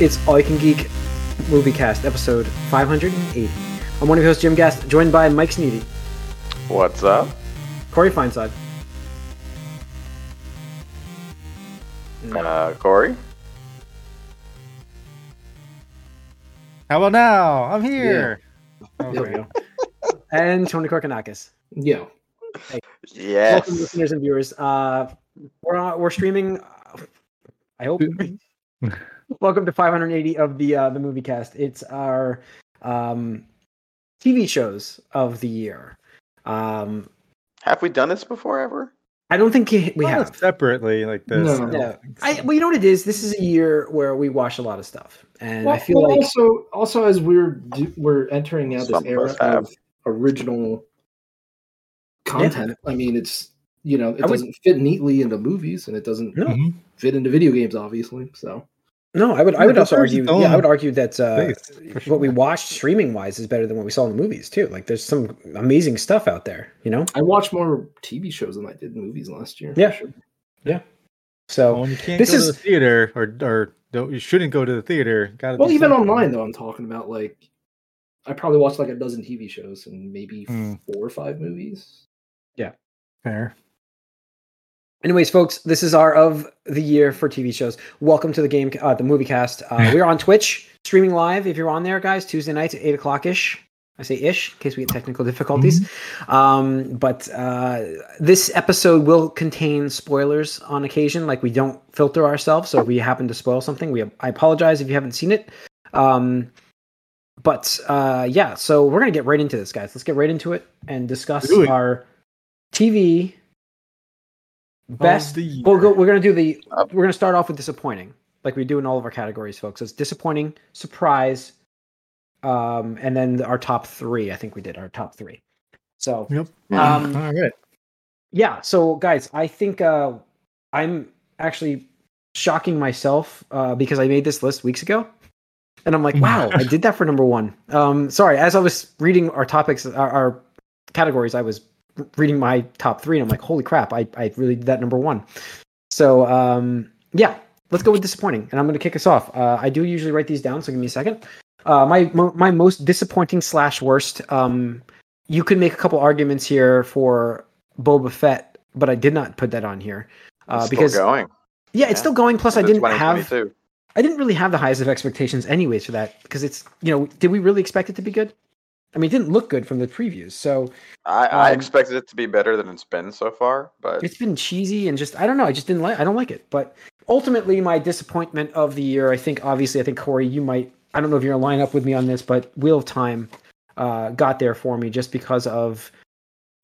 It's All You Can Geek Movie Cast, episode 580. I'm one of your hosts, Jim Gast, joined by Mike Sneedy, What's up? Corey Feinside, Uh, Corey? How about now? I'm here. Oh, there we go. and Tony Korkanakis. Yeah. Yes. Welcome, listeners and viewers. Uh, we're on, we're streaming. uh, I hope. Welcome to 580 of the uh, the movie cast. It's our um, TV shows of the year. Um, Have we done this before ever? I don't think we Not have. separately like this. No. I don't Yeah. think I, well, you know what it is. This is a year where we watch a lot of stuff, and I feel well, like also also as we're we're entering now this era have. of original content. I mean, it's you know it I doesn't fit neatly into movies, and it doesn't No. Mhm. fit into video games, obviously. So no, I would I would also argue. Yeah, I would argue that uh, space, what we watched streaming wise is better than what we saw in the movies too. Like, there's some amazing stuff out there. You know. I watched more TV shows than I did movies last year. Yeah. sure. yeah. So Well, when you can't this go is- to the theater, or or don't, you shouldn't go to the theater. Got Well, even online though, I'm talking about like I probably watched like a dozen TV shows and maybe Hmm. four or five movies. Yeah, fair. Anyways, folks, this is our of the year for TV shows. Welcome to the game, uh, the movie cast. Uh, we're on Twitch, streaming live. If you're on there, guys, Tuesday nights at eight o'clock ish. I say ish in case we get technical difficulties. Um, but uh, this episode will contain spoilers on occasion. Like we don't filter ourselves, so if we happen to spoil something, we I apologize if you haven't seen it. Um, but uh, yeah, so we're gonna get right into this, guys. Let's get right into it and discuss our TV best the year. We'll go, we're gonna do the. We're gonna start off with disappointing, like we do in all of our categories, folks. It's disappointing, surprise, um, and then our top three. I think we did our top three. So, Yep. um, All right. yeah. So, guys, I think uh, I'm actually shocking myself uh, because I made this list weeks ago, and I'm like, wow, I did that for number one. Um, sorry, as I was reading our topics, our, our categories, I was r- reading my top three, and I'm like, holy crap, I, I really did that number one. So, um, yeah, let's go with disappointing, and I'm going to kick us off. Uh, I do usually write these down, so give me a second. Uh, my my most disappointing slash worst. Um, you could make a couple arguments here for Boba Fett, but I did not put that on here uh, It's still because going. yeah, it's still going. Plus, I didn't have I didn't really have the highest of expectations anyways for that because it's you know did we really expect it to be good? I mean, it didn't look good from the previews, so I, I um, expected it to be better than it's been so far, but it's been cheesy and just I don't know. I just didn't like. I don't like it. But ultimately, my disappointment of the year, I think, obviously, I think Corey, you might. I don't know if you're gonna line up with me on this, but Wheel of Time uh, got there for me just because of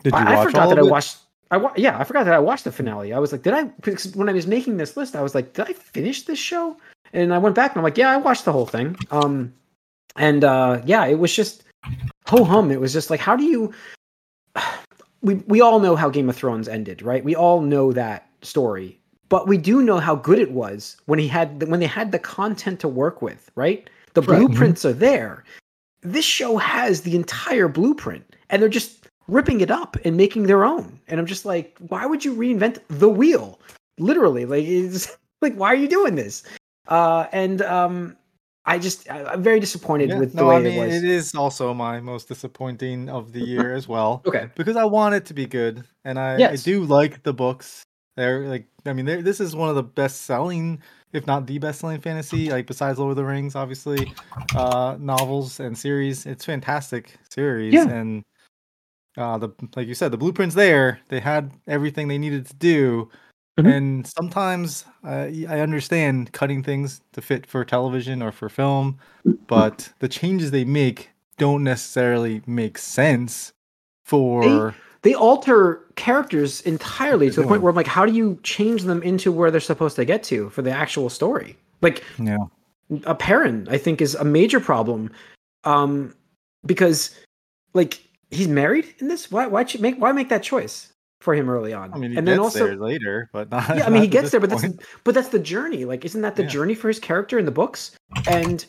Did you I, I watch forgot all that of I it? watched. I wa- yeah, I forgot that I watched the finale. I was like, did I? When I was making this list, I was like, did I finish this show? And I went back and I'm like, yeah, I watched the whole thing. Um, and uh, yeah, it was just ho hum. It was just like, how do you? We we all know how Game of Thrones ended, right? We all know that story, but we do know how good it was when he had when they had the content to work with, right? The Right. blueprints are there. This show has the entire blueprint, and they're just ripping it up and making their own. And I'm just like, why would you reinvent the wheel? Literally, like it's like, why are you doing this? Uh, and um, I just I'm very disappointed Yeah, with the no, way I mean it was. it is also my most disappointing of the year as well Okay. because I want it to be good, and I, I do like the books. They're like, I mean, they're, this is one of the best selling, if not the best selling fantasy, like besides Lord of the Rings, obviously, uh, novels and series. It's fantastic series, Yeah. and uh, the like you said, the blueprints there. They had everything they needed to do, Mhm. and sometimes uh, I understand cutting things to fit for television or for film, but the changes they make don't necessarily make sense for. they alter characters entirely to the point where I'm like, how do you change them into where they're supposed to get to for the actual story? Like yeah. Perrin, I think, is a major problem. Um, because like he's married in this. Why why make why make that choice for him early on? I mean, he and gets then also there later, but not. yeah, I mean, he gets there, but that's point. but that's the journey. Like, isn't that the Yeah. journey for his character in the books? And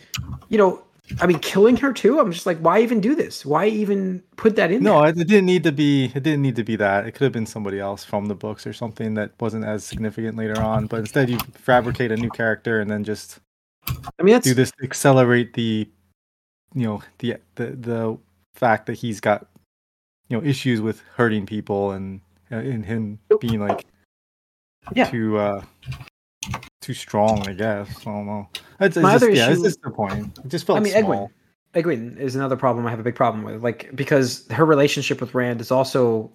you know, I mean, killing her too. I'm just like, why even do this? Why even put that in? No, there? it, it didn't need to be. It didn't need to be that. It could have been somebody else from the books or something that wasn't as significant later on. But instead, you fabricate a new character and then just I mean, that's do this accelerate the, you know, the the the fact that he's got, you know, issues with hurting people and in him being like, Yeah. too uh, too strong. I guess I don't know. It's, it's My just, other yeah, it's issue- disappointing. It just felt I mean, small. Egwene. Egwene is another problem I have a big problem with. Like because her relationship with Rand is also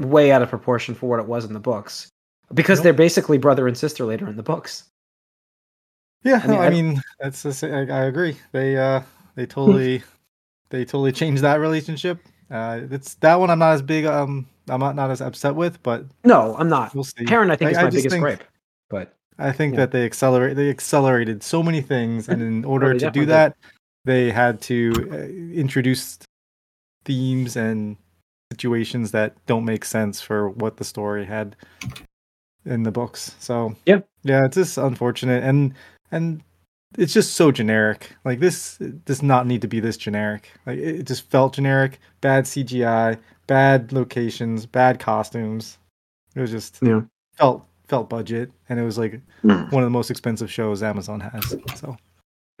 way out of proportion for what it was in the books. Because Nope. they're basically brother and sister later in the books. Yeah, I no, mean, I I- mean, that's the I, I agree. They uh they totally they totally changed that relationship. Uh it's that one I'm not as big um I'm not, not as upset with, but No, I'm not. we'll see. Perrin, I think, I- is my biggest think- gripe. But I think Yeah. that they accelerate they accelerated so many things and in order they to do did. that they had to uh, introduce themes and situations that don't make sense for what the story had in the books. So Yeah. yeah, it's just unfortunate and and it's just so generic. Like this does not need to be this generic. Like it just felt generic. Bad CGI, bad locations, bad costumes. It was just Yeah. felt felt budget, and it was like Mm. one of the most expensive shows Amazon has. So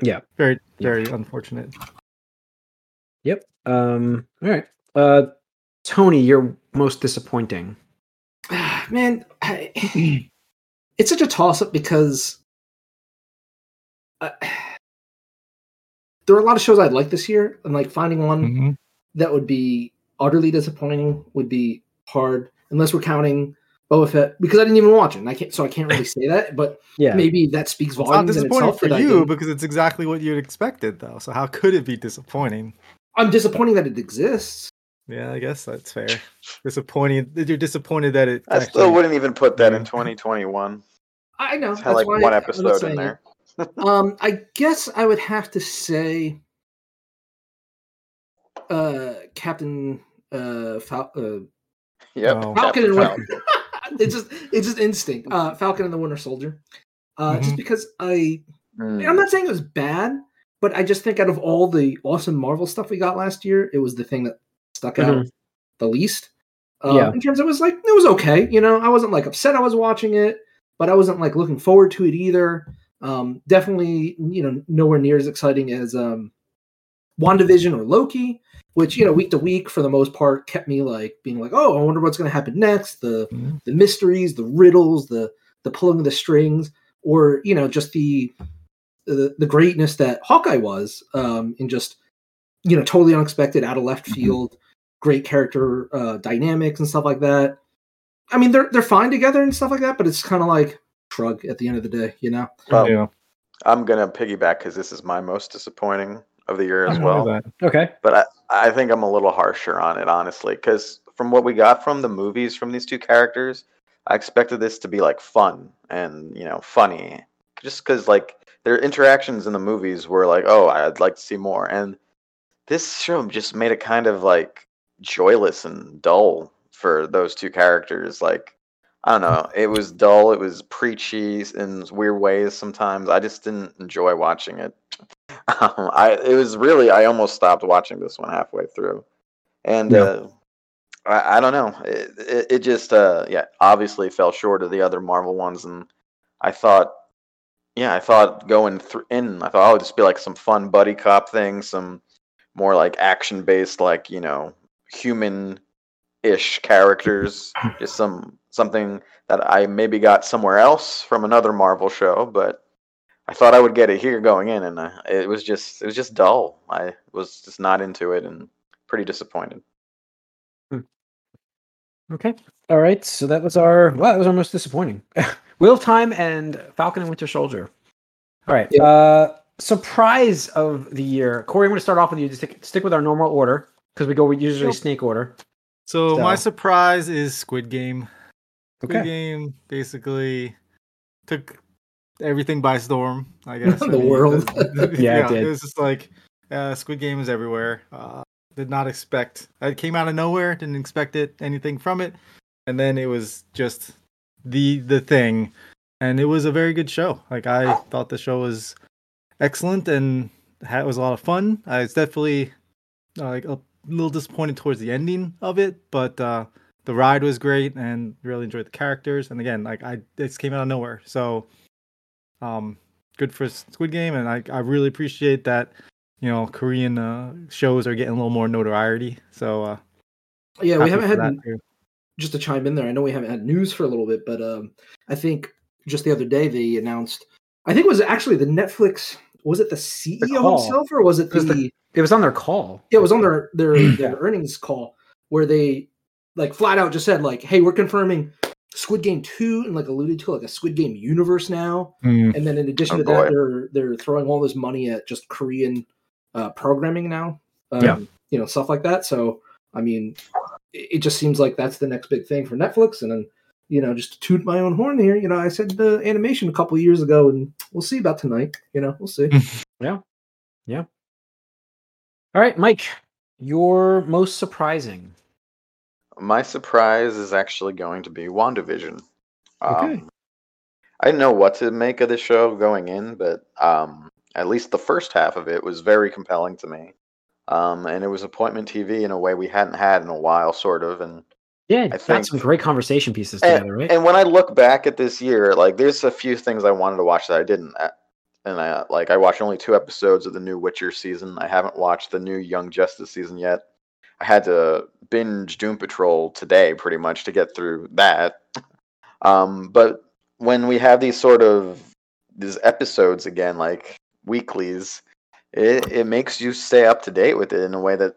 Yeah. very Yeah. very unfortunate. Yep. Um. All right. Uh, Tony, you're most disappointing. Man, I, it's such a toss up because uh, there are a lot of shows I'd like this year, and like finding one Mhm. that would be utterly disappointing would be hard, unless we're counting Boba Fett because I didn't even watch it. And I can't, so I can't really say that. But Yeah. maybe that speaks It's not volumes. in disappointing for you because it's exactly what you'd expected, though. So how could it be disappointing? I'm disappointing that it exists. Yeah, I guess that's fair. Disappointing. You're disappointed that it. I actually- still wouldn't even put that in 2021. I know. It's That's had like why one I'm episode in there. um, I guess I would have to say, uh, Captain uh, Fal- uh Yep. Oh. Falcon and Captain Winter. it's just it's just instinct. Uh, Falcon and the Winter Soldier. Uh, just Mhm. because I Mm. I'm not saying it was bad, but I just think out of all the awesome Marvel stuff we got last year, it was the thing that stuck out the least. Uh, Yeah. In terms of it was like it was okay. You know, I wasn't like upset I was watching it, but I wasn't like looking forward to it either. Um, definitely, you know, nowhere near as exciting as um, WandaVision or Loki, which you know, week to week for the most part kept me like being like, oh, I wonder what's going to happen next. The Mhm. the mysteries, the riddles, the the pulling of the strings, or you know, just the the, the greatness that Hawkeye was um, in just you know totally unexpected, out of left Mhm. field, great character uh, dynamics and stuff like that. I mean, they're they're fine together and stuff like that, but it's kind of like shrug at the end of the day, you know. Well, yeah, I'm gonna piggyback because this is my most disappointing of the year as well. that. Okay. But I, I think I'm a little harsher on it, honestly, because from what we got from the movies from these two characters, I expected this to be like fun and you know funny, just because like their interactions in the movies were like, oh, I'd like to see more, and this show just made it kind of like joyless and dull for those two characters. Like, I don't know, it was dull, it was preachy in weird ways sometimes. I just didn't enjoy watching it. Um, I it was really I almost stopped watching this one halfway through, and Yeah. uh, I, I don't know. It, it, it just uh, yeah obviously fell short of the other Marvel ones, and I thought yeah I thought going through in I thought oh, it'd just be like some fun buddy cop thing, some more like action based like you know human ish characters, just some something that I maybe got somewhere else from another Marvel show, but I thought I would get it here going in, and uh, it was just it was just dull. I was just not into it, and pretty disappointed. Okay. All right. So that was our well, that was our most disappointing. Wheel of Time and Falcon and Winter Soldier. All right. Yeah. Uh surprise of the year. Corey, I'm going to start off with you. Just stick, stick with our normal order because we go usually Sure. snake order. So, my surprise is Squid Game. Squid Okay. Game basically took everything by storm. I guess The world. it- Yeah, it did. It was just like uh, Squid Game is everywhere. Uh, did not expect. It came out of nowhere. Didn't expect it anything from it, and then it was just the the thing, and it was a very good show. Like I thought the show was excellent and had, was a lot of fun. I was definitely uh, like a little disappointed towards the ending of it, but uh, the ride was great and really enjoyed the characters. And again, like I this came out of nowhere, so um, good for Squid Game, and I I really appreciate that. You know, Korean uh, shows are getting a little more notoriety. So uh, Yeah, we haven't had just to chime in there. I know we haven't had news for a little bit, but um, I think just the other day they announced. I think it was actually the Netflix. Was it the CEO call. himself, or was it It was the? the- It was on their call. yeah, it was on their their, Yeah. their earnings call where they like flat out just said like, "Hey, we're confirming Squid Game two and like alluded to like a Squid Game universe now." Mm, And then in addition Oh, to that, they're they're throwing all this money at just Korean uh, programming now. Um, Yeah. you know stuff like that. So I mean, it, it just seems like that's the next big thing for Netflix. And then you know, just to toot my own horn here, you know, I said the animation a couple years ago, and we'll see about tonight. You know, we'll see. Yeah, yeah. All right, Mike, your most surprising. My surprise is actually going to be WandaVision. Okay. Um, I didn't know what to make of the show going in, but um, at least the first half of it was very compelling to me. Um, and it was appointment TV in a way we hadn't had in a while, sort of. And Yeah, I got think- some great conversation pieces and, together, right? and when I look back at this year, like there's a few things I wanted to watch that I didn't. Uh, And I like I watched only two episodes of the new Witcher season. I haven't watched the new Young Justice season yet. Had to binge Doom Patrol today, pretty much, to get through that. Um, but when we have these sort of these episodes again, like weeklies, it it makes you stay up to date with it in a way that,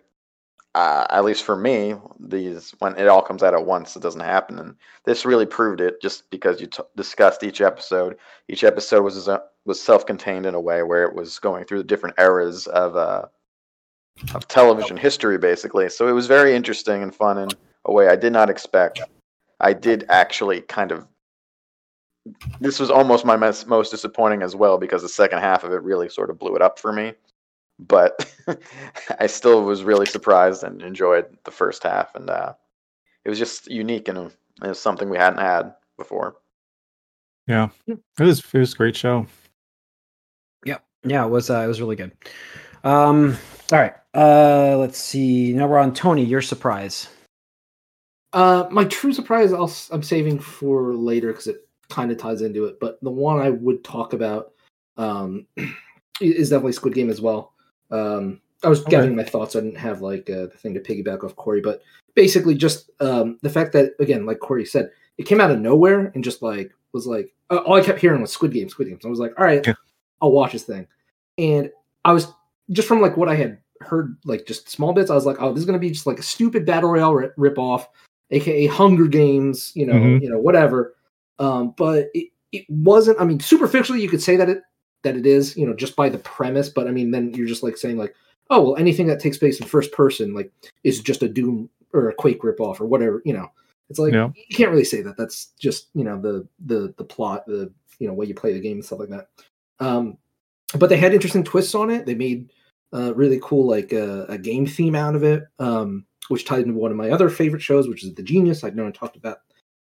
uh, at least for me, these when it all comes out at once, it doesn't happen. And this really proved it, just because you t- discussed each episode. Each episode was was self-contained in a way where it was going through the different eras of uh, of television history, basically. So it was very interesting and fun in a way I did not expect. I did actually kind of. This was almost my mes- most disappointing as well because the second half of it really sort of blew it up for me. But I still was really surprised and enjoyed the first half, and uh, it was just unique and it was something we hadn't had before. yeah, it was it was a great show. Yeah, it was uh, it was really good. Um, all right, uh, let's see. Now we're on Tony. Your surprise. Uh, my true surprise, I'll, I'm saving for later because it kind of ties into it. But the one I would talk about um, is definitely Squid Game as well. Um, I was Okay. gathering my thoughts. I didn't have like uh, the thing to piggyback off Corey, but basically just um, the fact that again, like Corey said, it came out of nowhere and just like was like uh, all I kept hearing was Squid Game, Squid Game. So I was like, all right, Yeah. I'll watch this thing. And I was just from like what I had heard, like just small bits. I was like, oh, this is gonna be just like a stupid battle royale ri- rip off aka Hunger Games, you know, Mhm. you know, whatever. Um, but it, it wasn't. I mean, superficially, you could say that it that it is, you know, just by the premise. But I mean, then you're just like saying like, oh, well, anything that takes place in first person like is just a Doom or a Quake ripoff or whatever. You know, it's like Yeah. you can't really say that. That's just you know the the the plot, the you know way you play the game and stuff like that. Um, but they had interesting twists on it. They made uh, really cool like uh, a game theme out of it. Um, which ties into one of my other favorite shows, which is The Genius. I've known and talked about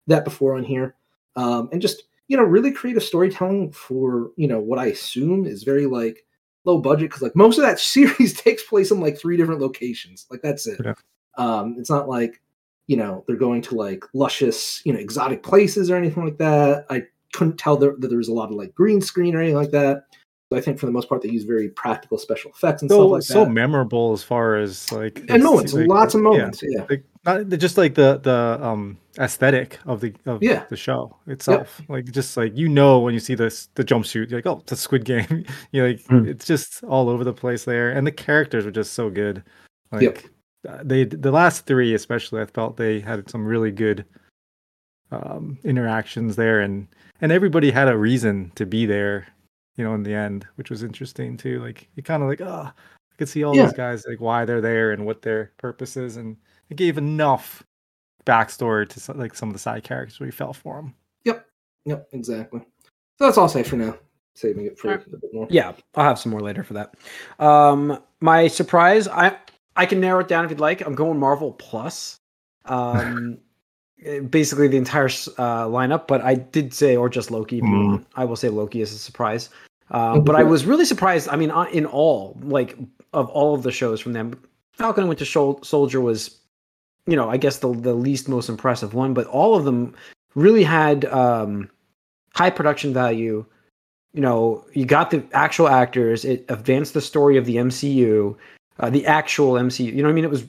that before on here. Um, and just, you know, really creative storytelling for, you know, what I assume is very like low budget because like most of that series takes place in like three different locations. Like that's it. Yeah. Um, it's not like, you know, they're going to like luscious, you know, exotic places or anything like that. I couldn't tell that, that there was a lot of like green screen or anything like that. So I think for the most part they use very practical special effects and So stuff like so that. So memorable as far as like and moments, like, lots of moments. Yeah. like not just like the the um aesthetic of the of Yeah. the show itself like just like you know when you see this the jumpsuit you're like oh it's a squid game you like Mm. it's just all over the place there and the characters are just so good like Yep. uh, they the last three especially i felt they had some really good um interactions there and and everybody had a reason to be there you know in the end which was interesting too like you kind of like oh i could see all Yeah. these guys like why they're there and what their purpose is and it gave enough backstory to some, like some of the side characters where you felt for them Yep, Yep. exactly. So that's all I'll say for now. Saving it for Alright. a bit more. Yeah, I'll have some more later for that. Um, my surprise, I I can narrow it down if you'd like. I'm going Marvel Plus. Um, eh, basically the entire uh, lineup, but I did say or just Loki. Mm. I will say Loki as a surprise. Uh, but I was really surprised. I mean, uh, in all, like of all of the shows from them, Falcon and Winter Soldier was, you know, I guess the the least most impressive one. But all of them really had um, high production value, you know, you got the actual actors. It advanced the story of the MCU, uh, the actual MCU. You know what I mean? It was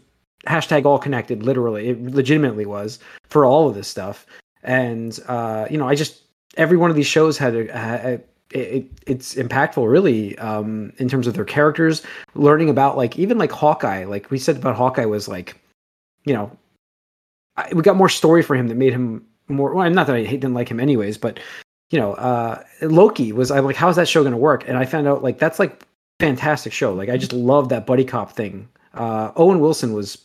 hashtag all connected. Literally, it legitimately was for all of this stuff. And uh, you know, I just every one of these shows had a, a, it, it's impactful really um, in terms of their characters learning about like even like hawkeye like we said about hawkeye was like you know I, we got more story for him that made him more well not that i didn't like him anyways but you know uh loki was i'm like how's that show going to work and i found out like that's like fantastic show like i just love that buddy cop thing uh owen wilson was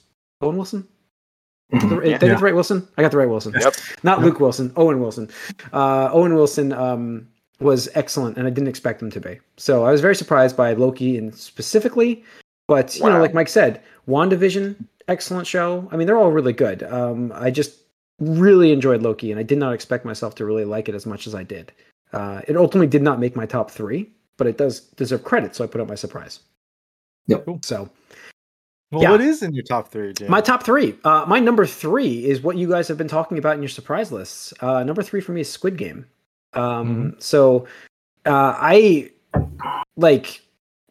owen wilson Mhm. the, did I get the right Wilson? I got the right Wilson. Yep. Not Yep. Luke Wilson. Owen Wilson. Uh, Owen Wilson um, was excellent, and I didn't expect him to be. So I was very surprised by Loki, and specifically. But you know, like Mike said, WandaVision, excellent show. I mean, they're all really good. Um, I just really enjoyed Loki, and I did not expect myself to really like it as much as I did. Uh, it ultimately did not make my top three, but it does deserve credit, so I put up my surprise. Yep. Cool. So Well, Yeah. what is in your top three, Jay? My top three. Uh, my number three is what you guys have been talking about in your surprise lists. Uh, number three for me is Squid Game. Um, So uh, I like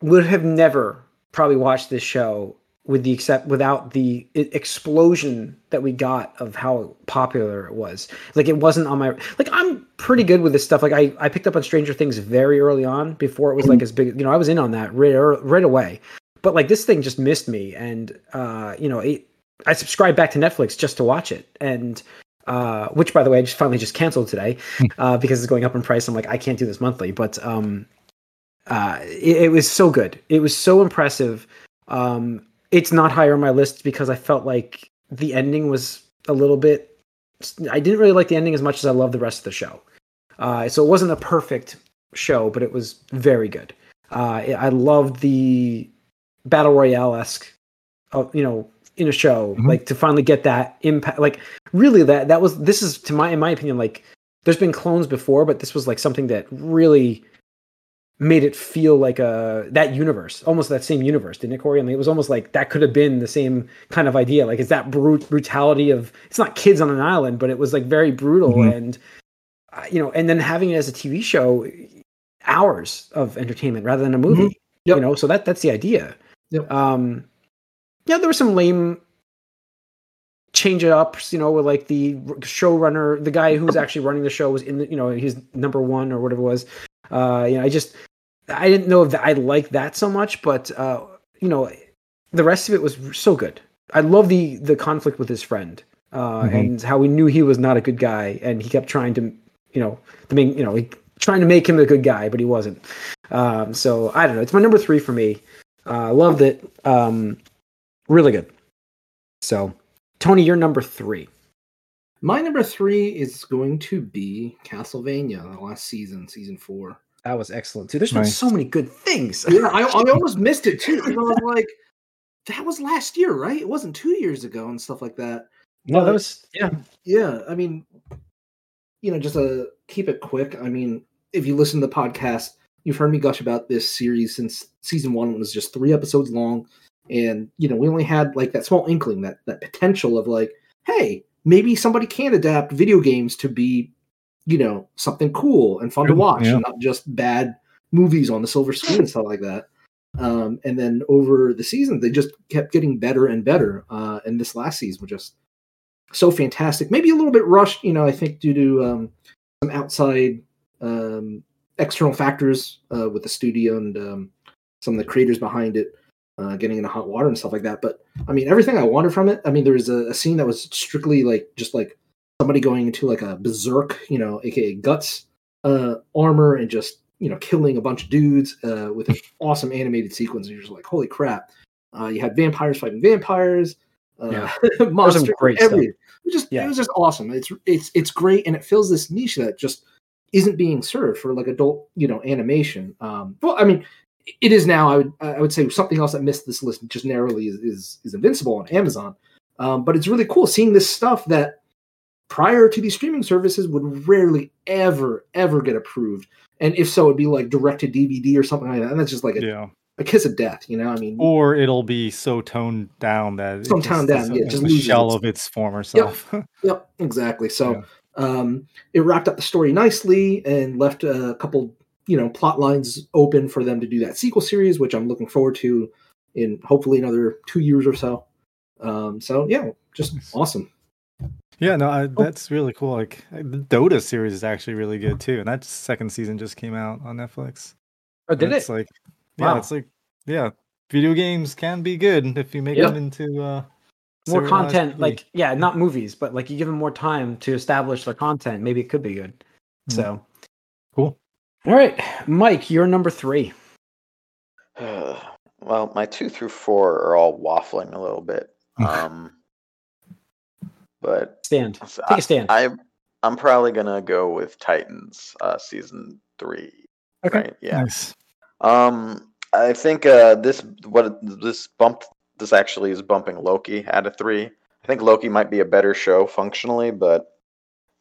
would have never probably watched this show with the except without the explosion that we got of how popular it was. Like it wasn't on my like I'm pretty good with this stuff. Like I I picked up on Stranger Things very early on before it was like as big. You know I was in on that right right away. But like this thing just missed me, and uh, you know it, I subscribed back to Netflix just to watch it, and uh, which by the way I just finally just canceled today uh, because it's going up in price. I'm like I can't do this monthly, but um, uh, it, it was so good. It was so impressive. Um, it's not higher on my list because I felt like the ending was a little bit. I didn't really like the ending as much as I love the rest of the show. Uh, so it wasn't a perfect show, but it was very good. Uh, I loved the battle royale esque, uh, you know, in a show. Mhm. Like to finally get that impact. Like really, that that was this is to my in my opinion like there's been clones before, but this was like something that really made it feel like a that universe, almost that same universe, didn't it, Corey? I mean, it was almost like that could have been the same kind of idea. Like is that brute brutality of it's not kids on an island, but it was like very brutal Mhm. and uh, you know, and then having it as a TV show, hours of entertainment rather than a movie. Mhm. Yep. You know, so that that's the idea. Yep. Um, yeah, there were some lame change it ups, you know, with like the showrunner, the guy who was actually running the show was in the, you know, he's number one or whatever it was. Uh, you know, I just, I didn't know that I liked that so much, but uh, you know, the rest of it was so good. I love the the conflict with his friend, uh, Mhm. and how we knew he was not a good guy, and he kept trying to, you know, the main, you know, he, trying to make him a good guy, but he wasn't. Um, so I don't know. It's my number three for me. Uh, loved it. Um, really good. So, Tony, you're number three. My number three is going to be Castlevania, the last season, season four. That was excellent too. There's been so many good things. Yeah, I, I almost missed it too. I was like, that was last year, right? It wasn't two years ago and stuff like that. no, that was yeah. Yeah, I mean, you know, just to keep it quick. I mean, if you listen to the podcast, you've heard me gush about this series since season one was just three episodes long, and you know, we only had like that small inkling, that that potential of like, hey, maybe somebody can adapt video games to be, you know, something cool and fun to watch, yeah. not just bad movies on the silver screen and stuff like that. Um, and then over the season, they just kept getting better and better. Uh, and this last season was just so fantastic. Maybe a little bit rushed, you know, I think due to um, some outside um, external factors uh, with the studio and um, some of the creators behind it uh, getting into hot water and stuff like that. But I mean, everything I wanted from it. I mean, there was a, a scene that was strictly like just like somebody going into like a berserk, you know, aka guts uh, armor and just you know killing a bunch of dudes uh, with an awesome animated sequence. And you're just like, holy crap! Uh, you had vampires fighting vampires. Uh, Yeah. monsters, great stuff. everything. It was just Yeah. it was just awesome. It's it's it's great, and it fills this niche that just isn't being served for like adult you know animation. Um, well, I mean, it is now. I would I would say something else that missed this list just narrowly is is, is Invincible on Amazon. Um, but it's really cool seeing this stuff that prior to these streaming services would rarely ever ever get approved, and if so, it'd be like direct to DVD or something like that. And that's just like a, yeah. a kiss of death, you know. I mean, Or it'll be so toned down that So toned down, yeah, just a loses shell its- of its former self. Yep, exactly. So Yeah. um, it wrapped up the story nicely and left a couple you know plot lines open for them to do that sequel series, which I'm looking forward to in hopefully another two years or so. Um, so yeah, just awesome. Yeah, no, I, that's really cool. Like the Dota series is actually really good too, and that second season just came out on Netflix. Oh, did it's it? Like, yeah, Wow. it's like, yeah, video games can be good if you make Yep. them into uh, more content, TV. like yeah, not movies, but like you give them more time to establish their content. Maybe it could be good. Mm. So, cool. All right, Mike, you're number three. well, my two through four are all waffling a little bit. Um, but Stand. so Take a stand. I, I'm probably gonna go with Titans uh, season three. Okay. Right? Yeah. Nice. Um, I think uh, this what this bumped this actually is bumping Loki out of three. I think Loki might be a better show functionally, but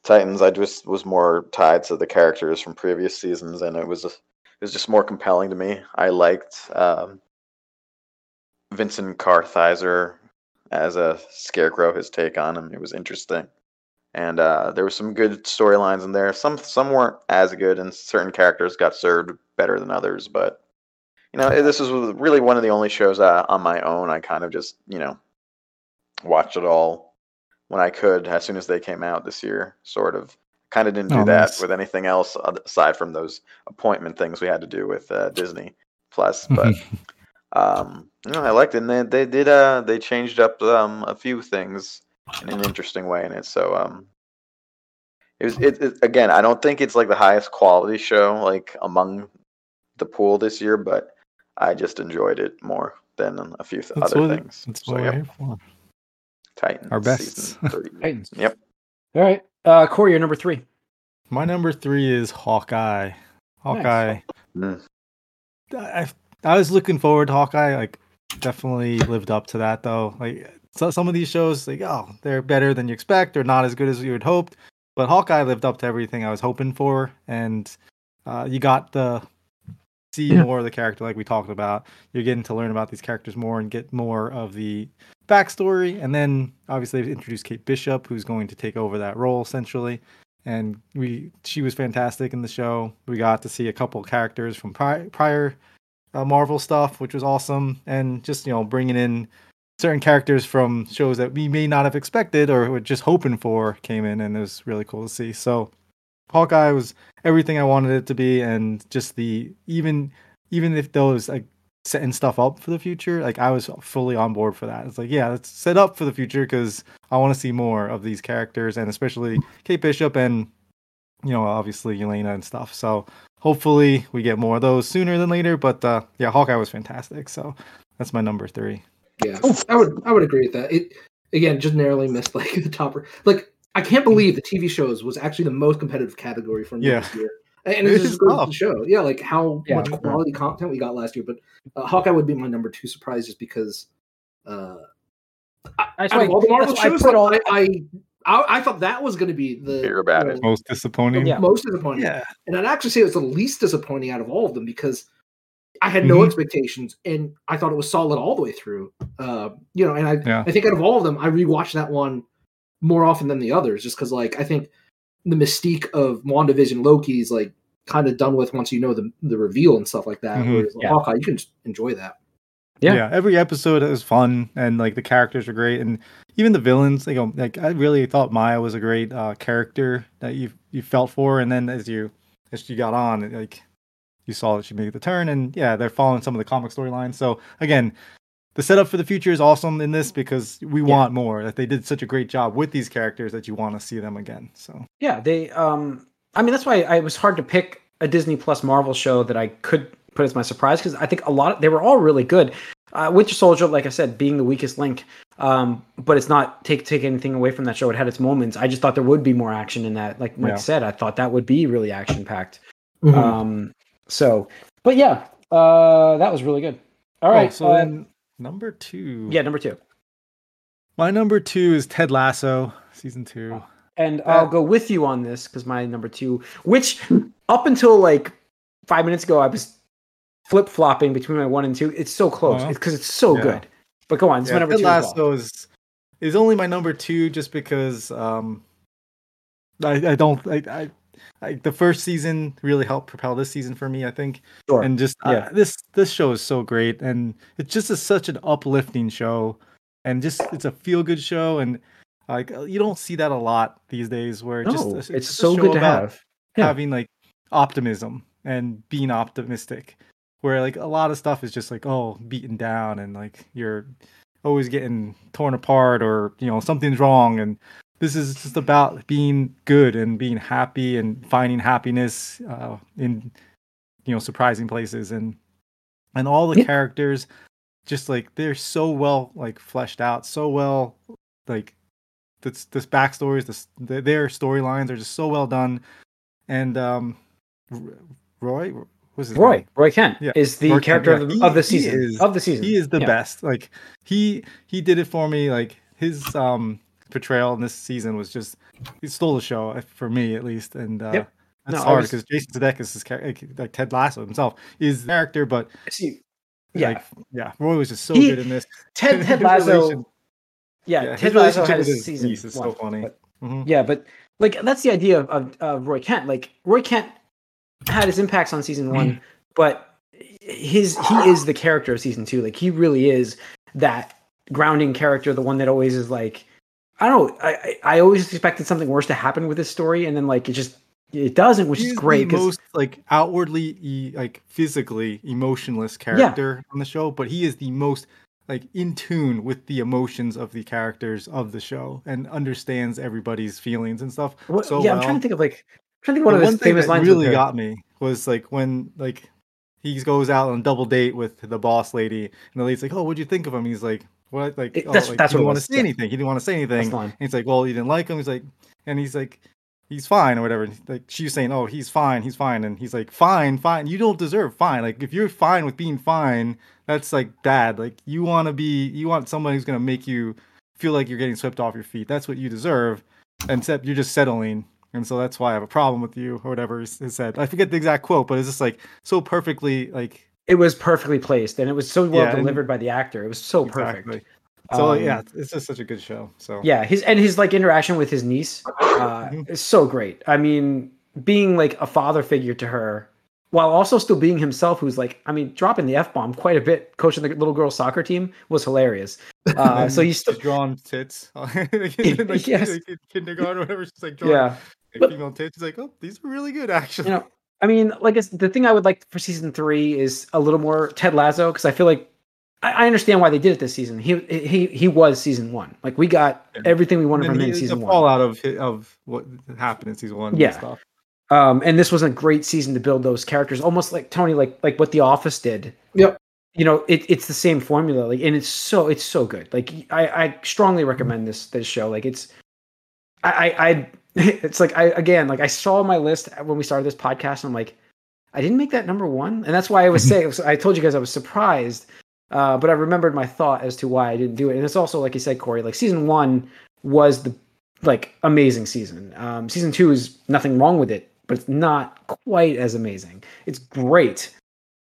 Titans I just was more tied to the characters from previous seasons, and it was it was just more compelling to me. I liked um, Vincent Kartheiser as a scarecrow. His take on him it was interesting, and uh, there were some good storylines in there. Some some weren't as good, and certain characters got served better than others. But you know, this was really one of the only shows uh, on my own. I kind of just you know watched it all when I could as soon as they came out this year. Sort of. Kind of didn't do Oh, that nice. with anything else aside from those appointment things we had to do with uh, Disney Plus. But um, no, I liked it. And they, they did uh they changed up um a few things in an interesting way in it. So um, it was it, it again. I don't think it's like the highest quality show like among the pool this year, but I just enjoyed it more than a few th- other what, things. that's so what we're here for. Titans our best. Titans. Yep. All right, uh, Corey, you're number three. My number three is Hawkeye. Hawkeye. Mm. I I was looking forward to Hawkeye. Like, definitely lived up to that though. Like, so some of these shows, like, oh, they're better than you expect, or not as good as you had hoped. But Hawkeye lived up to everything I was hoping for, and uh, you got the see Yeah. more of the character, like we talked about. You're getting to learn about these characters more and get more of the backstory, and then obviously they've introduced Kate Bishop, who's going to take over that role essentially. And we, she was fantastic in the show. We got to see a couple characters from pri- prior uh, Marvel stuff, which was awesome, and just you know bringing in certain characters from shows that we may not have expected or were just hoping for came in, and it was really cool to see. So, Hawkeye was everything I wanted it to be, and just the even even if those like setting stuff up for the future, like I was fully on board for that. It's like yeah, let's set up for the future because I want to see more of these characters, and especially Kate Bishop and you know obviously Elena and stuff. So hopefully we get more of those sooner than later. But uh, yeah, Hawkeye was fantastic. So that's my number three. Yeah, I would I would agree with that. It again just narrowly missed like the topper. Like I can't believe the TV shows was actually the most competitive category from Yeah. this year. And It it is just goes to show, yeah, like how Yeah. much quality content we got last year. But uh, Hawkeye would be my number two surprise, just because uh, That's out why, of all the Marvel that's I shows, put all. I, I I I thought that was going to be the Hear about you it. Most disappointing. Yeah. most disappointing. Yeah. And I'd actually say it was the least disappointing out of all of them because I had no Mhm. expectations and I thought it was solid all the way through. Uh, you know, and I Yeah. I think out of all of them, I rewatched that one more often than the others, just because like I think the mystique of WandaVision Loki is like kind of done with once you know the the reveal and stuff like that. Mhm. Whereas like, Yeah. Hawkeye, you can enjoy that. Yeah. yeah every episode is fun and like the characters are great and even the villains like, um, like i really thought maya was a great uh character that you you felt for and then as you as she got on like you saw that she made the turn and yeah they're following some of the comic storylines so again the setup for the future is awesome in this because we want more that they did such a great job with these characters that you want to see them again so Yeah, they. Um, I mean, that's why I, it was hard to pick a Disney Plus Marvel show that I could put as my surprise because I think a lot. Of, they were all really good. Uh, Winter Soldier, like I said, being the weakest link, um, but it's not take take anything away from that show. It had its moments. I just thought there would be more action in that. Like Mike Yeah. said, I thought that would be really action packed. Mhm. Um, so, but yeah, uh, that was really good. All right, Oh, so uh, then number two yeah, number two, my number two is ted lasso season two and I'll go with you on this because my number two, which up until like five minutes ago, I was flip flopping between my one and two. It's so close Uh-huh. because it's so Yeah. good. But go on, it's Yeah, my number Ted two. as Lasso well. is is only my number two just because um I, I don't I, I like the first season really helped propel this season for me. I think, Sure. and just uh, this this show is so great, and it's just a, such an uplifting show, and just it's a feel good show, and like uh, you don't see that a lot these days. Where no, just it's, just a so good to have. Yeah. having like optimism and being optimistic where like a lot of stuff is just like oh beaten down and like you're always getting torn apart or you know something's wrong and this is just about being good and being happy and finding happiness uh, in you know surprising places and and all the Yeah. characters just like they're so well like fleshed out so well like this this backstories this th- their storylines are just so well done and um roy was his Roy, name? Roy Kent Yeah, is the Roy Kent, character yeah. of, the, He- of the season. is- of the season. he is the Yeah. best like he he did it for me like his um portrayal in this season was just he stole the show uh, for me at least and uh Yep. that's No, hard was- because jason sudeikis is like, like ted lasso himself is the character but See, yeah, like yeah roy was just so He- good in this Ted, Ted Lasso. yeah, yeah, Ted Lasso had his season. is one, so funny but- Mhm. Yeah, but like that's the idea of, of, of Roy Kent. Like Roy Kent had his impacts on season one, but his he is the character of season two. Like he really is that grounding character, the one that always is like, I don't know. I I, always expected something worse to happen with this story, and then like it just it doesn't, which He's is great. the most like outwardly e- like physically emotionless character on the show but he is the most like in tune with the emotions of the characters of the show and understands everybody's feelings and stuff what- so yeah, I'm trying to think of like I'm trying to think of one of his one thing that really got me was like when like he goes out on a double date with the boss lady and the lady's like oh what'd you think of him he's like what like It- oh, that's- like, that's he didn't want to say yeah. anything he didn't want to say anything and he's like, well, you didn't like him. He's like, and he's like, he's fine or whatever. And like she's saying, oh, he's fine, he's fine, and he's like, fine, fine. You don't deserve fine. Like if you're fine with being fine, that's like bad. Like you want to be, you want someone who's gonna make you feel like you're getting swept off your feet. That's what you deserve. Except you're just settling. And so that's why I have a problem with you, or whatever he said. I forget the exact quote, but it's just like so perfectly like It was perfectly placed, and it was so well Yeah, delivered by the actor. It was so perfect. So Um, yeah, it's just such a good show. So Yeah, his and his like interaction with his niece uh, Mhm. is so great. I mean, being like a father figure to her, while also still being himself, who's like, I mean, dropping the f bomb quite a bit, coaching the little girls soccer team was hilarious. Uh, so he's still, drawing tits, like, Yes. like in kindergarten or whatever. She's like drawing yeah. like, But- female tits. She's like, oh, these are really good, actually. You know, I mean, like it's, the thing I would like for season three is a little more Ted Lasso because I feel like I, I understand why they did it this season. He he he was season one. Like we got everything we wanted from him in he- season the one. fallout of of what happened in season one. Yeah. and stuff. Um, and this was a great season to build those characters, almost like Tony, like like what The Office did. Yep. You know, it, it's the same formula, like, and it's so it's so good. Like, I, I strongly recommend this this show. Like, it's, I, I, I it's like I again, like I saw my list when we started this podcast, and I'm like, I didn't make that number one, and that's why I was saying, I told you guys I was surprised, uh, but I remembered my thought as to why I didn't do it, and it's also like you said, Corey, like season one was the like amazing season. Um, season two is nothing wrong with it, but it's not quite as amazing. It's great.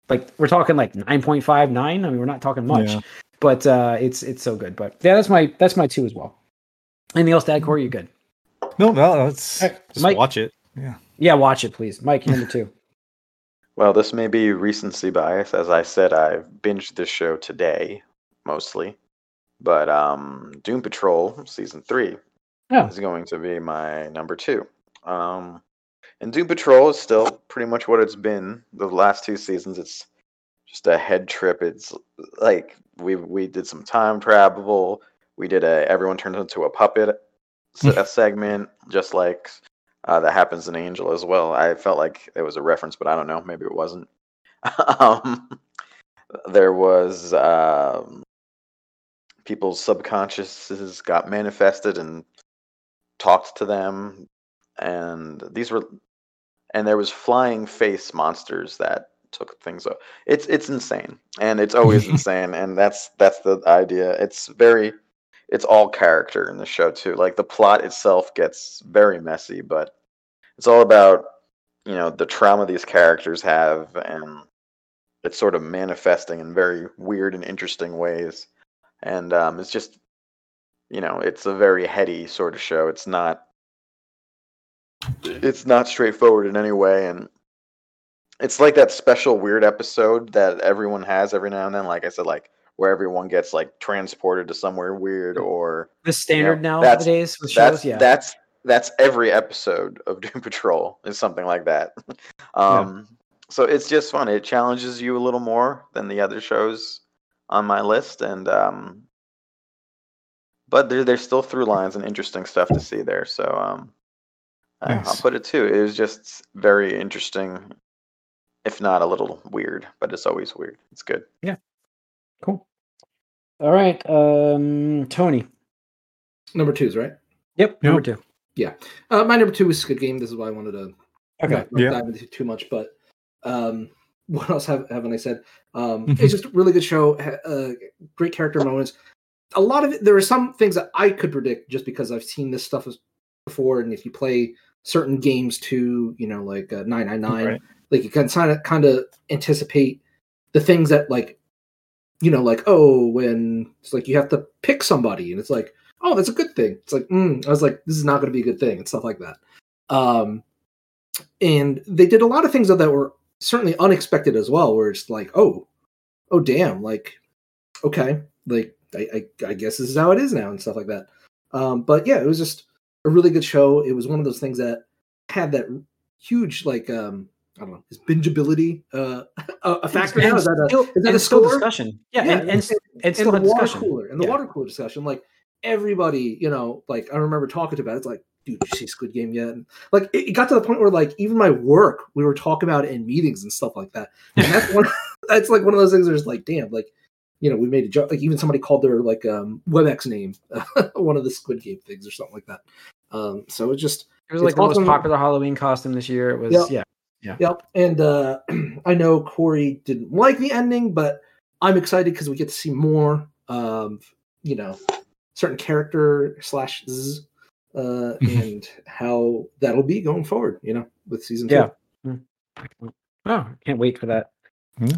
Like we're talking like 9.59. I mean, we're not talking much, Yeah. but uh, it's it's so good. But yeah, that's my that's my two as well. Anything else to add, Corey? You good? No, no, let's Hey, just Mike- watch it. Yeah. Yeah, watch it, please. Mike, number two. Well, this may be recency bias. As I said, I binged this show today, mostly. But um, Doom Patrol season three Oh. is going to be my number two. Um, and Doom Patrol is still pretty much what it's been the last two seasons. It's just a head trip. It's like we we did some time travel. We did a everyone turns into a puppet s- a segment, just like uh, that happens in Angel as well. I felt like it was a reference, but I don't know. Maybe it wasn't. um, there was um, people's subconsciouses got manifested and talked to them, and these were, and there was flying face monsters that took things up. It's it's insane, and it's always insane, and that's that's the idea. It's very it's all character in the show too. Like the plot itself gets very messy, but it's all about you know the trauma these characters have, and it's sort of manifesting in very weird and interesting ways. And um, it's just you know it's a very heady sort of show. It's not it's not straightforward in any way, and it's like that special weird episode that everyone has every now and then. Like I said, like where everyone gets like transported to somewhere weird, or The standard Yeah, now that's- nowadays with that's shows, yeah. that's that's every episode of Doom Patrol is something like that. um, so it's just fun. It challenges you a little more than the other shows on my list, and um, but there, there's still through lines and interesting stuff to see there. So um, I- I'll put it too. It was just very interesting, if not a little weird, but it's always weird. It's good. Cool. All right, um, Tony. Number two's right. Yep, number two. Uh, my number two is Squid Game. This is why I wanted to Okay. not, not Yeah. dive into too much, but um, what else have, haven't I said? Um, Mhm. it's just a really good show. Uh, great character moments. A lot of it. There are some things that I could predict just because I've seen this stuff before, and if you play certain games too, you know, like uh, nine nine nine, Right. like you can kind of kind of anticipate the things that like, you know, like oh, when it's like you have to pick somebody, and it's like oh, that's a good thing. It's like mm, I was like this is not going to be a good thing and stuff like that. Um, and they did a lot of things that were certainly unexpected as well where it's like oh oh damn like okay like I, I i guess this is how it is now and stuff like that um but yeah it was just a really good show it was one of those things that had that huge like um i don't know is bingeability uh a, factor now And is that a, still, is that a score? discussion. Yeah, Yeah, and, and, and- still and a the water discussion. cooler and the Yeah. water cooler discussion like everybody you know like i remember talking about it, it's like dude did you see squid game yet and like it, it got to the point where like even my work we were talking about it in meetings and stuff like that and that's one that's like one of those things where it's like damn like you know we made a joke like even somebody called their like um webex name one of the squid game things or something like that um so it just It was like the most popular Halloween costume this year. It was yeah. Yep. And uh, I know Corey didn't like the ending, but I'm excited because we get to see more of, you know, certain character slash zzz, uh, and how that'll be going forward, you know, with season two. Yeah. Oh, can't wait for that. Yeah.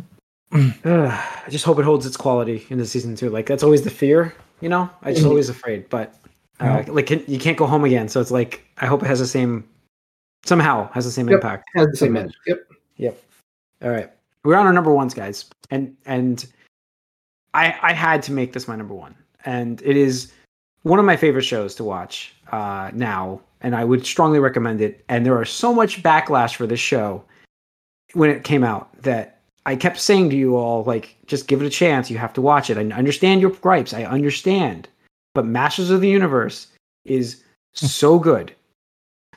Ugh, I just hope it holds its quality into season two. Like that's always the fear, you know. I just Mhm. always afraid, but uh, like can, you can't go home again. So it's like I hope it has the same somehow has the same Yep. impact. Has the same magic. Yep. Yep. All right. We're on our number ones, guys. And and I I had to make this my number one. And it is one of my favorite shows to watch uh now. And I would strongly recommend it. And there are so much backlash for this show when it came out that I kept saying to you all, like, just give it a chance. You have to watch it. I understand your gripes. I understand. But Masters of the Universe is so good.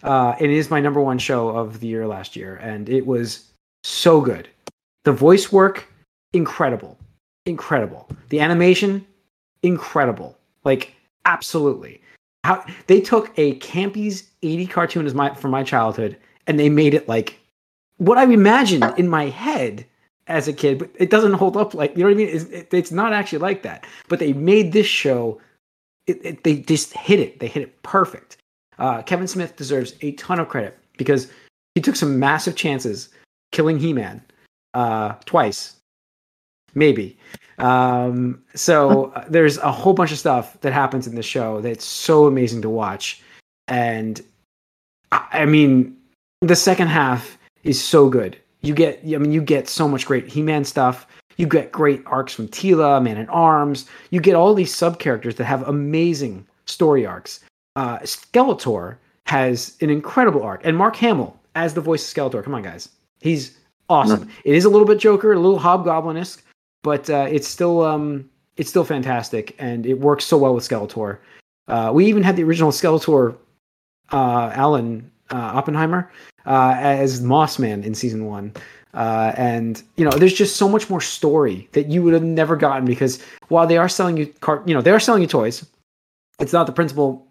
Uh, it is my number one show of the year last year, and it was so good. The voice work, incredible, incredible. The animation, incredible. Like absolutely. How they took a campy's 80 cartoon as my from my childhood, and they made it like what I imagined in my head as a kid, but it doesn't hold up like you know what I mean. It's, it, it's not actually like that. But they made this show. It, it, they just hit it. They hit it perfect. Uh, Kevin Smith deserves a ton of credit because he took some massive chances killing He-Man uh, twice, maybe. Um, so uh, there's a whole bunch of stuff that happens in the show that's so amazing to watch, and I, I mean, the second half is so good. You get, I mean, you get so much great He-Man stuff. You get great arcs from Teela, Man at Arms. You get all these sub characters that have amazing story arcs. Uh, Skeletor has an incredible arc, and Mark Hamill as the voice of Skeletor. Come on, guys, he's awesome. It is a little bit Joker, a little Hobgoblin esque, but uh, it's still um, it's still fantastic, and it works so well with Skeletor. Uh, we even had the original Skeletor, uh, Alan uh, Oppenheimer, uh, as Moss Man in season one. Uh, and you know, there's just so much more story that you would have never gotten because while they are selling you car, you know, they are selling you toys. It's not the principal, pr-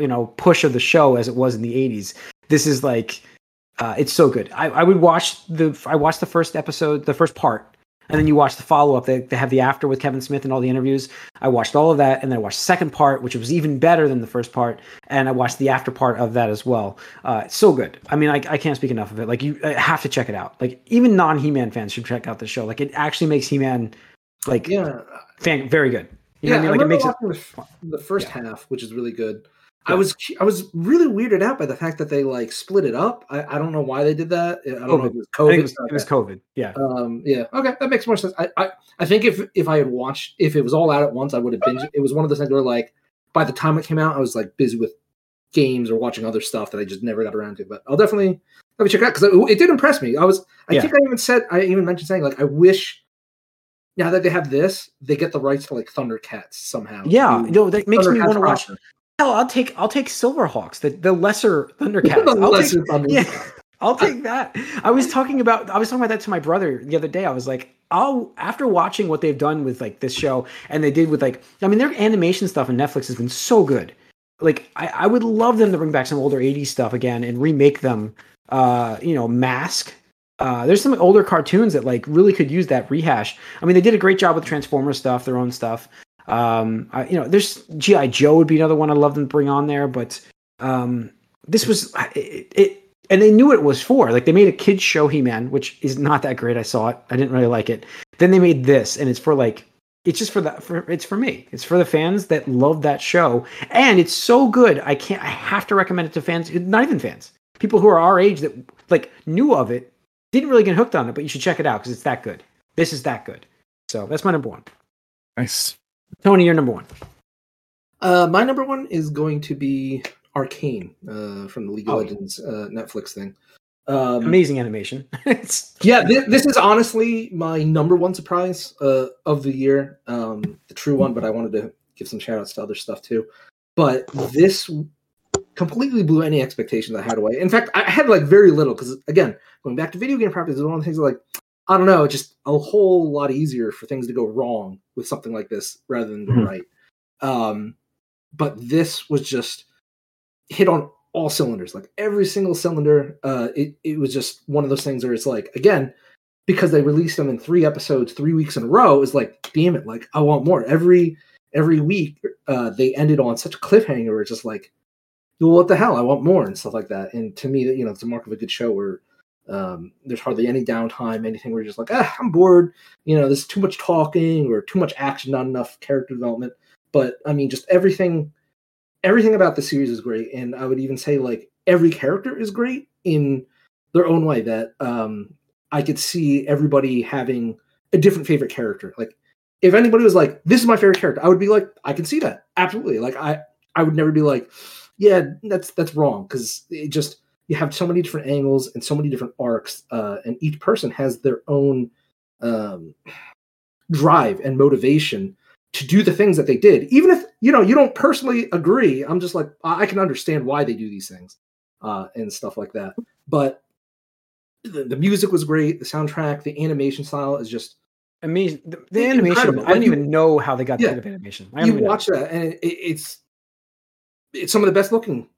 you know, push of the show as it was in the '80s. This is like, uh, it's so good. I, I would watch the, I watched the first episode, the first part, and then you watch the follow up. They, they have the after with Kevin Smith and all the interviews. I watched all of that, and then I watched the second part, which was even better than the first part, and I watched the after part of that as well. Uh, it's so good. I mean, I, I can't speak enough of it. Like you uh, have to check it out. Like even non He Man fans should check out the show. Like it actually makes He Man like Yeah. fan very good. You yeah, know what I mean? I Like it makes it. the, first half, which is really good. I was I was really weirded out by the fact that they like split it up. I, I don't know why they did that. I don't know if it was COVID. it was, it was COVID. Yeah. Um, yeah, okay, that makes more sense. I, I, I think if if I had watched, if it was all out at once, I would have binged. it. It was one of those things where like by the time it came out, I was like busy with games or watching other stuff that I just never got around to. But I'll definitely let me check it out because it, it did impress me. I was, I Yeah. think I even said, I even mentioned saying like I wish now that they have this, they get the rights to like Thundercats somehow. Yeah. No, that makes me want to watch. Hell, I'll take I'll take Silverhawks, the, the lesser Thundercats. The I'll lesser take, Thunder- yeah, I'll take that. I was talking about I was talking about that to my brother the other day. I was like, I'll after watching what they've done with like this show and they did with like I mean their animation stuff on Netflix has been so good. Like I, I would love them to bring back some older 80s stuff again and remake them uh, you know, mask. Uh, there's some older cartoons that like really could use that rehash. I mean, they did a great job with Transformer stuff, their own stuff. Um, I, you know, there's GI Joe would be another one I'd love them to bring on there, but um, this was it, it. And they knew what it was for. Like they made a kids show He Man, which is not that great. I saw it. I didn't really like it. Then they made this, and it's for like it's just for the for it's for me. It's for the fans that love that show, and it's so good. I can't. I have to recommend it to fans, not even fans, people who are our age that like knew of it, didn't really get hooked on it, but you should check it out because it's that good. This is that good. So that's my number one. Nice. Tony, you're number one. Uh, my number one is going to be Arcane uh, from the League of Oh. Legends uh, Netflix thing. Um, Amazing animation. Yeah, this, this is honestly my number one surprise uh, of the year, um, the true one. But I wanted to give some shout outs to other stuff too. But this completely blew any expectations I had away. In fact, I had like very little because again, going back to video game properties is one of the things like I don't know, just a whole lot easier for things to go wrong with something like this rather than go Mhm. right. Um, but this was just hit on all cylinders, like every single cylinder. Uh, it it was just one of those things where it's like again because they released them in three episodes, three weeks in a row. Is like, damn it, like I want more. Every every week, uh, they ended on such a cliffhanger. Where it's just like, well, what the hell? I want more and stuff like that. And to me, that you know, it's a mark of a good show where um, there's hardly any downtime, anything where you're just like, ah, I'm bored. You know, there's too much talking or too much action, not enough character development. But I mean, just everything, everything about the series is great, and I would even say like every character is great in their own way. That um, I could see everybody having a different favorite character. Like, if anybody was like, "This is my favorite character," I would be like, "I can see that absolutely." Like, I I would never be like, "Yeah, that's that's wrong," because it just you have so many different angles and so many different arcs, uh, and each person has their own um, drive and motivation to do the things that they did, even if you know you don't personally agree. I'm just like I can understand why they do these things uh, and stuff like that. But the, the music was great, the soundtrack, the animation style is just amazing. The, the animation. incredible. I don't you- even know how they got Yeah. that animation. I you even know. watch that and it, it's it's some of the best looking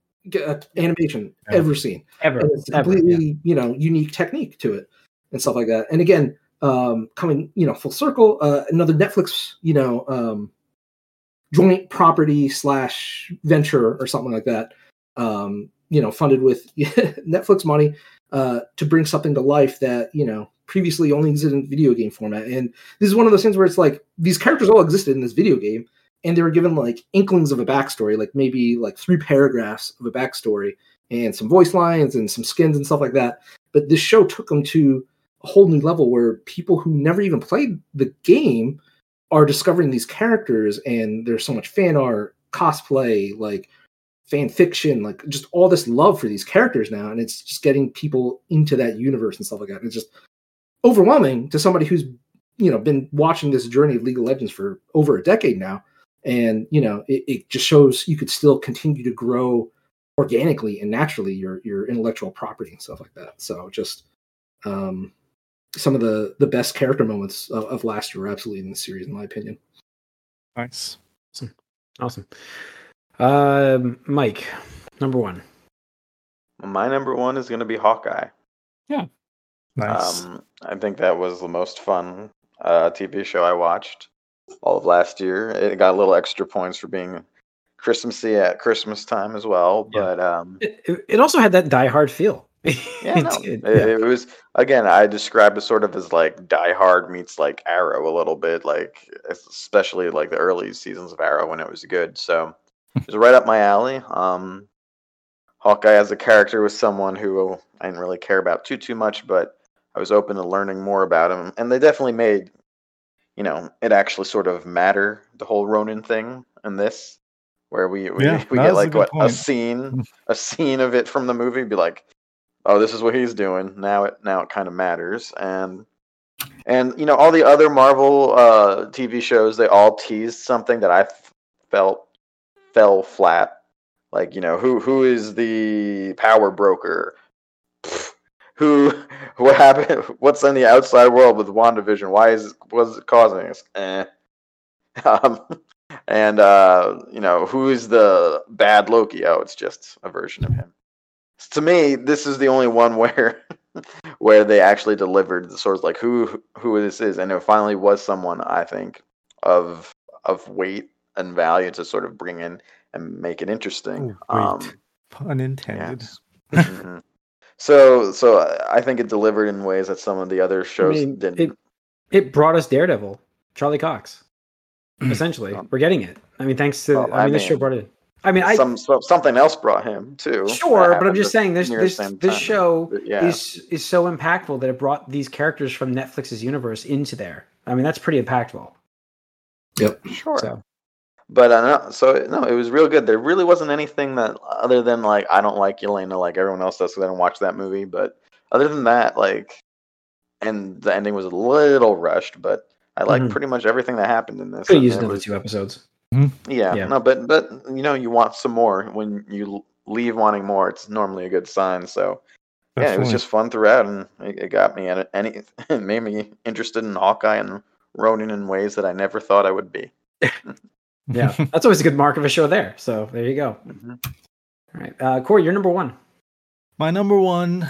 animation Yeah. ever seen. ever. and it's a ever, completely yeah. you know unique technique to it and stuff like that and again um coming you know full circle uh another netflix you know um joint property slash venture or something like that um you know funded with netflix money uh to bring something to life that you know previously only existed in video game format and this is one of those things where it's like these characters all existed in this video game and they were given like inklings of a backstory like maybe like three paragraphs of a backstory and some voice lines and some skins and stuff like that. But this show took them to a whole new level where people who never even played the game are discovering these characters, and there's so much fan art, cosplay, like fan fiction, like just all this love for these characters now, and it's just getting people into that universe and stuff like that. And it's just overwhelming to somebody who's you know been watching this journey of League of Legends for over a decade now, and you know it, it just shows you could still continue to grow organically and naturally your your intellectual property and stuff like that. So just um, some of the the best character moments of, of last year absolutely in the series, in my opinion. Nice. Awesome. awesome Um, Mike, number one. My number one is going to be Hawkeye. Yeah. Nice. Um, I think that was the most fun uh, TV show I watched all of last year. It got a little extra points for being Christmassy at Christmas time as well. Yeah. But um, It, it- it also had that Die Hard feel. yeah, no, it, yeah. it was again. I describe it sort of as like Die Hard meets like Arrow a little bit, like especially like the early seasons of Arrow when it was good. So it was right up my alley. Um, Hawkeye as a character was someone who I didn't really care about too too much, but I was open to learning more about him, and they definitely made, you know, it actually sort of matter the whole Ronin thing and this, where we we, Yeah, we get a like good what a scene a scene of it from the movie, be like, oh, this is what he's doing now. It now it kind of matters, and and you know all the other Marvel uh, TV shows, they all teased something that I f- felt fell flat. Like you know who who is the power broker? Who what happened? What's in the outside world with WandaVision? Why is what's it causing us? Eh. Um, and uh, you know who is the bad Loki? Oh, it's just a version of him. To me, this is the only one where where they actually delivered the of like who who this is, and it finally was someone I think of of weight and value to sort of bring in and make it interesting. Oh, Um. Pun intended. yes. Mhm. So so I- I think it delivered in ways that some of the other I shows mean, didn't. it it brought us Daredevil, Charlie Cox. Essentially, Well, we're getting it. I mean, thanks to well, I I mean, this show brought it. I mean, I some so, something else brought him too. sure, but I'm just saying this this this time. show But yeah. is is so impactful that it brought these characters from Netflix's universe into there. I mean, that's pretty impactful. Yep. Sure. So But uh, no, so no, it was real good. There really wasn't anything that other than like I don't like Yelena like everyone else does because I don't watch that movie. But other than that, like, and the ending was a little rushed, but I like Mhm. pretty much everything that happened in this. could have and used another two episodes. Yeah, Yeah. no, but but you know you want some more when you leave wanting more. It's normally a good sign. So yeah, it was just fun throughout, and it, it got me at any. It made me interested in Hawkeye and Ronin in ways that I never thought I would be. Yeah, that's always a good mark of a show there. So there you go. Mhm. All right, uh, Corey, you're number one. My number one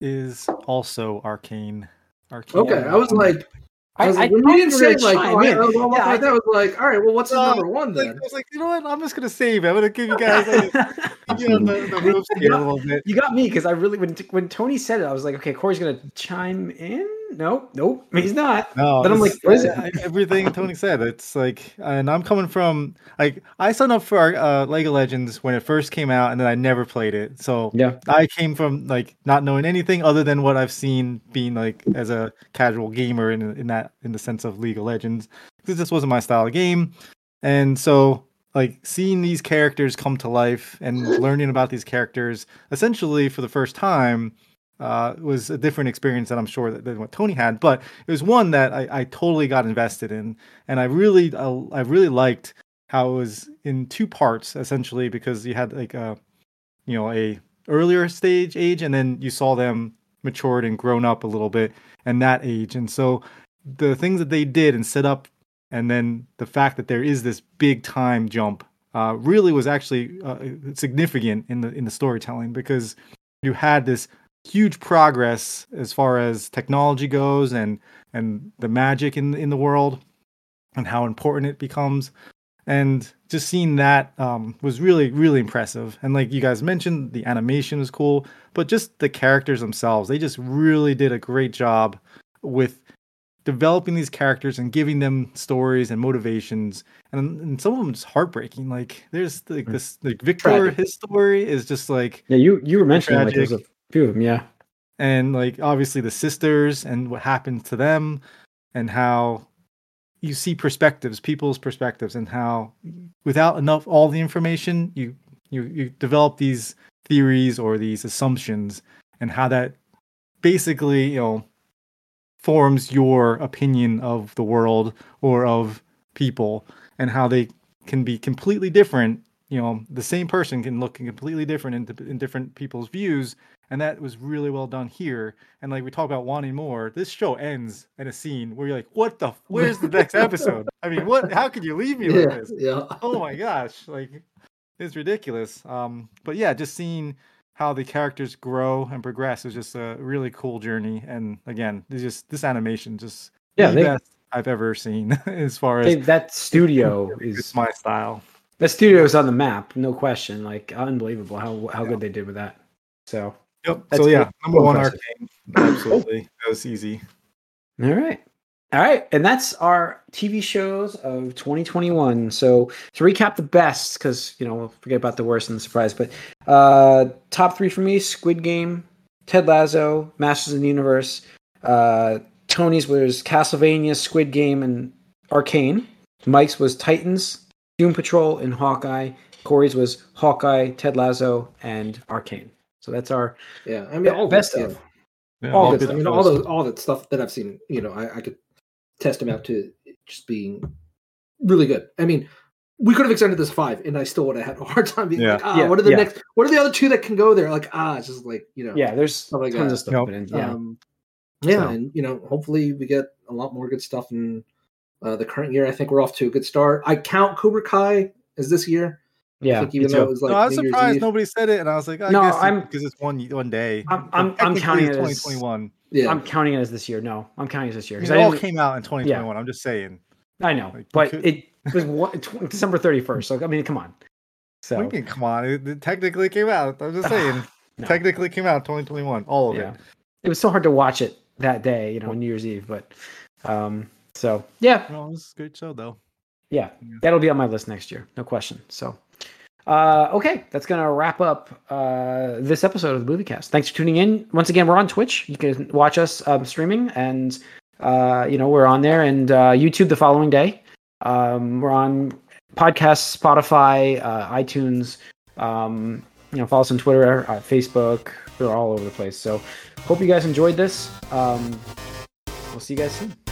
is also Arcane. Arcane. Okay, I was like, I was I- like I when thought you didn't say gonna like, oh, I, in. I was Yeah, like that. I was like, all right, well, what's his No, number one Like, I was like, you know what? I'm just gonna save it. I'm gonna give you guys like, you on the, the ropes here a little bit. You got me because I really when when Tony said it, I was like, okay, Corey's gonna chime in. Nope, nope, he's not. No, Then I'm like, what is it? Everything Tony said. It's like, and I'm coming from like I signed up for uh, League of Legends when it first came out, and then I never played it. So Yeah, I came from like not knowing anything other than what I've seen being like as a casual gamer in in that in the sense of League of Legends because this wasn't my style of game, and so like seeing these characters come to life and learning about these characters essentially for the first time uh, was a different experience than I'm sure that, than what Tony had, but it was one that I, I totally got invested in, and I really I, I really liked how it was in two parts essentially because you had like a you know a earlier stage age and then you saw them matured and grown up a little bit and that age and so the things that they did and set up and then the fact that there is this big time jump uh, really was actually uh, significant in the in the storytelling because you had this huge progress as far as technology goes and and the magic in in the world and how important it becomes and just seeing that um, was really really impressive and like you guys mentioned the animation was cool but just the characters themselves they just really did a great job with developing these characters and giving them stories and motivations and, and some of them just heartbreaking like there's like Mm. this like Viktor Tragic. his story is just like yeah. You you were mentioning like there's a Tragic. Few of them. Yeah, and like obviously the sisters and what happened to them and how you see perspectives people's perspectives and how without enough all the information you you you develop these theories or these assumptions and how that basically you know forms your opinion of the world or of people and how they can be completely different you know the same person can look completely different in, in different people's views and that was really well done here and like we talk about wanting more this show ends in a scene where you're like what the where's the next episode i mean what how could you leave me like Yeah, this yeah. oh my gosh like it's ridiculous um but yeah just seeing how the characters grow and progress is just a really cool journey and again it's just this animation just yeah. the They, best i've ever seen as far as they, that studio it's is my style that studio is on the map, no question. Like unbelievable how how good they did with that. So yep That's so yeah number one impressive. arcane absolutely that was easy all right, All right, and that's our TV shows of 2021. So to recap the best, because you know we'll forget about the worst and the surprise. But uh, top three for me: Squid Game, Ted Lasso, Masters of the Universe. Uh, Tony's was Castlevania, Squid Game, and Arcane. Mike's was Titans, Doom Patrol, and Hawkeye. Corey's was Hawkeye, Ted Lasso, and Arcane. So that's our Yeah, I mean, all best of. Yeah, All all good good. I mean, all the all the stuff that I've seen, you know, I, I could test them out to just being really good. I mean, we could have extended this five, and I still would have had a hard time being Yeah. like, ah, Yeah, what are the yeah. next? What are the other two that can go there? Like, ah, it's just like you know, Yeah, there's Stuff like tons that. of stuff. Yep. put in. Yeah, Um, yeah, So- and you know, hopefully we get a lot more good stuff in uh, the current year. I think we're off to a good start. I count Cobra Kai as this year. I yeah. think me even though it was like no, I was surprised Eve. nobody said it, and I was like, I No, guess I'm- because it's one one day. I'm- I'm- I'm counting it as- 2021. Yeah, I'm counting it as this year. No, I'm counting it as this year Because because it all came out in 2021. I'm just saying. I know, like, but could- it was one, tw- December 31st. So I mean, come on. So We can come on. It, it technically came out. I'm just saying. No. Technically came out 2021. All of yeah, it. it was so hard to watch it that day, you know, New Year's Eve. But um, so yeah, No, it was a great show though. yeah, Yeah. that'll be on my list next year, no question. So. Uh, okay, that's gonna wrap up uh, this episode of the Movie Cast. Thanks for tuning in. Once again, we're on Twitch. You can watch us um, streaming, and uh, you know we're on there, and uh, YouTube the following day. Um, we're on podcasts, Spotify, uh, iTunes. Um, you know, follow us on Twitter, uh, Facebook. We're all over the place. So, hope you guys enjoyed this. Um, we'll see you guys soon.